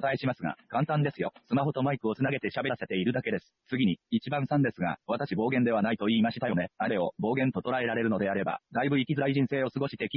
答えしますが、簡単ですよ。スマホとマイクをつなげて喋らせているだけです。次に、1番3ですが、私暴言ではないと言いましたよね。あれを暴言と捉えられるのであれば、だいぶ生きづらい人生を過ごしてきた